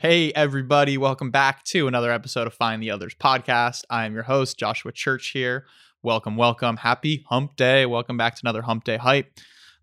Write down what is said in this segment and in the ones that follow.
Hey, everybody, welcome back to another episode of Find the Others podcast. I am your host, Joshua Church here. Welcome, welcome. Happy hump day. Welcome back to another hump day hype.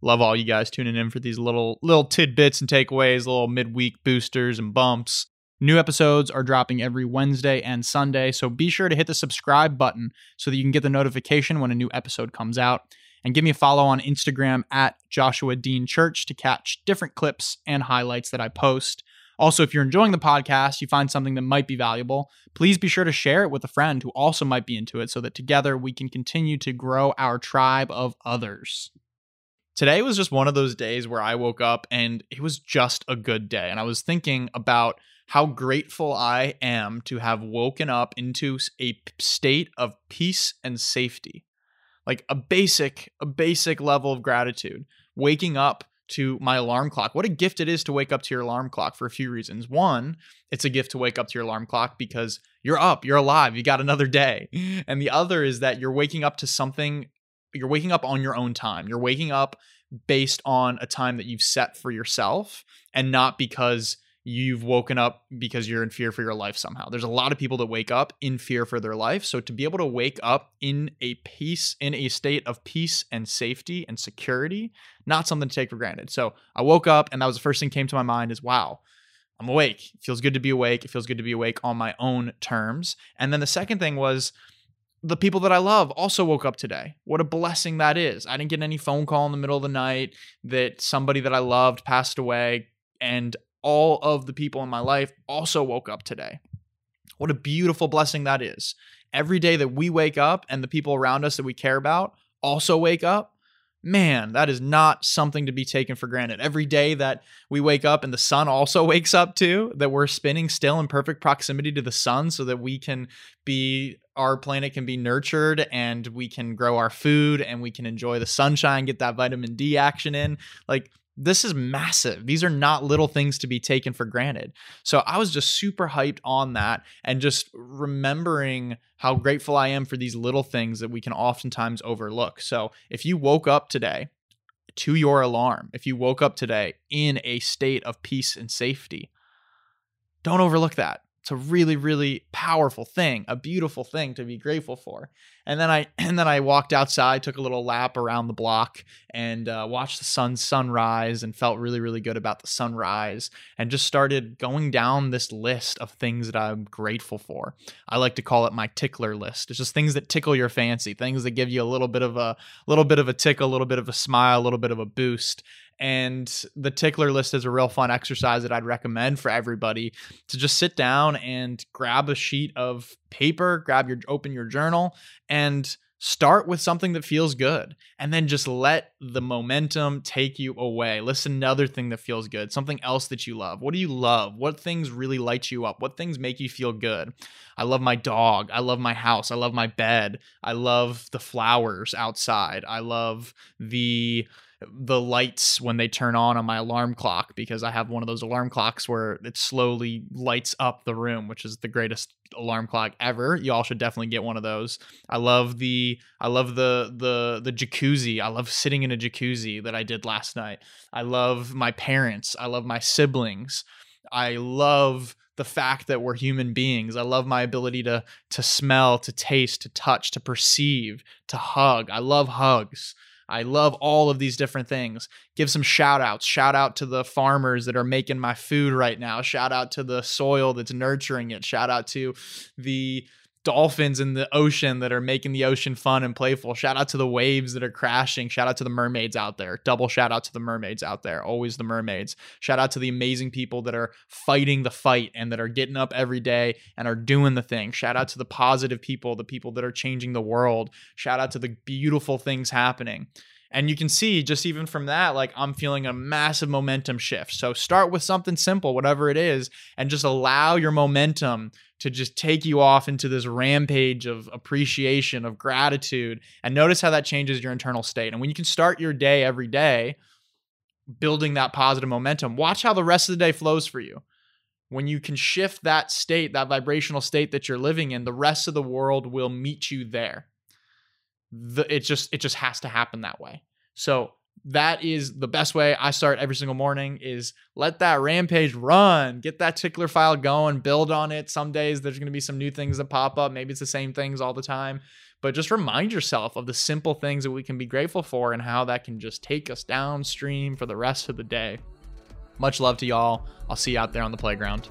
Love all you guys tuning in for these little little tidbits and takeaways, little midweek boosters and bumps. New episodes are dropping every Wednesday and Sunday, so be sure to hit the subscribe button so that you can get the notification when a new episode comes out. And give me a follow on Instagram at Joshua Dean Church to catch different clips and highlights that I post. Also, if you're enjoying the podcast, you find something that might be valuable, please be sure to share it with a friend who also might be into it so that together we can continue to grow our tribe of others. Today was just one of those days where I woke up and it was just a good day. And I was thinking about how grateful I am to have woken up into a state of peace and safety. Like a basic, a basic level of gratitude. Waking up to my alarm clock. What a gift it is to wake up to your alarm clock for a few reasons. One, it's a gift to wake up to your alarm clock because you're up, you're alive, you got another day. And the other is that you're waking up to something, you're waking up on your own time. You're waking up based on a time that you've set for yourself and not because you've woken up because you're in fear for your life somehow. There's a lot of people that wake up in fear for their life. So to be able to wake up in a peace, in a state of peace and safety and security, not something to take for granted. So I woke up and that was the first thing came to my mind is wow, I'm awake. It feels good to be awake. It feels good to be awake on my own terms. And then the second thing was the people that I love also woke up today. What a blessing that is. I didn't get any phone call in the middle of the night that somebody that I loved passed away and all of the people in my life also woke up today. What a beautiful blessing that is. Every day that we wake up and the people around us that we care about also wake up, man, that is not something to be taken for granted. Every day that we wake up and the sun also wakes up too, that we're spinning still in perfect proximity to the sun so that we can be our planet can be nurtured and we can grow our food and we can enjoy the sunshine, get that vitamin D action in. Like this is massive. These are not little things to be taken for granted. So I was just super hyped on that and just remembering how grateful I am for these little things that we can oftentimes overlook. So if you woke up today to your alarm, if you woke up today in a state of peace and safety, don't overlook that it's a really really powerful thing a beautiful thing to be grateful for. And then i and then i walked outside took a little lap around the block and uh, watched the sun sunrise and felt really really good about the sunrise and just started going down this list of things that i'm grateful for. I like to call it my tickler list. It's just things that tickle your fancy things that give you a little bit of a little bit of a tickle a little bit of a smile a little bit of a boost and the tickler list is a real fun exercise that I'd recommend for everybody to just sit down and grab a sheet of paper, grab your open your journal and start with something that feels good and then just let the momentum take you away. Listen another thing that feels good, something else that you love. What do you love? What things really light you up? What things make you feel good? I love my dog. I love my house. I love my bed. I love the flowers outside. I love the the lights when they turn on on my alarm clock because I have one of those alarm clocks where it slowly lights up the room, which is the greatest alarm clock ever. You all should definitely get one of those. I love the I love the the the jacuzzi. I love sitting in a jacuzzi that I did last night. I love my parents. I love my siblings. I love the fact that we're human beings. I love my ability to to smell, to taste, to touch, to perceive, to hug. I love hugs. I love all of these different things. Give some shout outs. Shout out to the farmers that are making my food right now. Shout out to the soil that's nurturing it. Shout out to the dolphins in the ocean that are making the ocean fun and playful. Shout out to the waves that are crashing. Shout out to the mermaids out there. Double shout out to the mermaids out there. Always the mermaids. Shout out to the amazing people that are fighting the fight and that are getting up every day and are doing the thing. Shout out to the positive people, the people that are changing the world. Shout out to the beautiful things happening. And you can see just even from that, like I'm feeling a massive momentum shift. So start with something simple, whatever it is, and just allow your momentum to just take you off into this rampage of appreciation, of gratitude. And notice how that changes your internal state. And when you can start your day every day building that positive momentum, watch how the rest of the day flows for you. When you can shift that state, that vibrational state that you're living in, the rest of the world will meet you there the, it just it just has to happen that way. So that is the best way I start every single morning is let that rampage run, get that tickler file going, build on it. Some days there's going to be some new things that pop up. Maybe it's the same things all the time, but just remind yourself of the simple things that we can be grateful for and how that can just take us downstream for the rest of the day. Much love to y'all. I'll see you out there on the playground.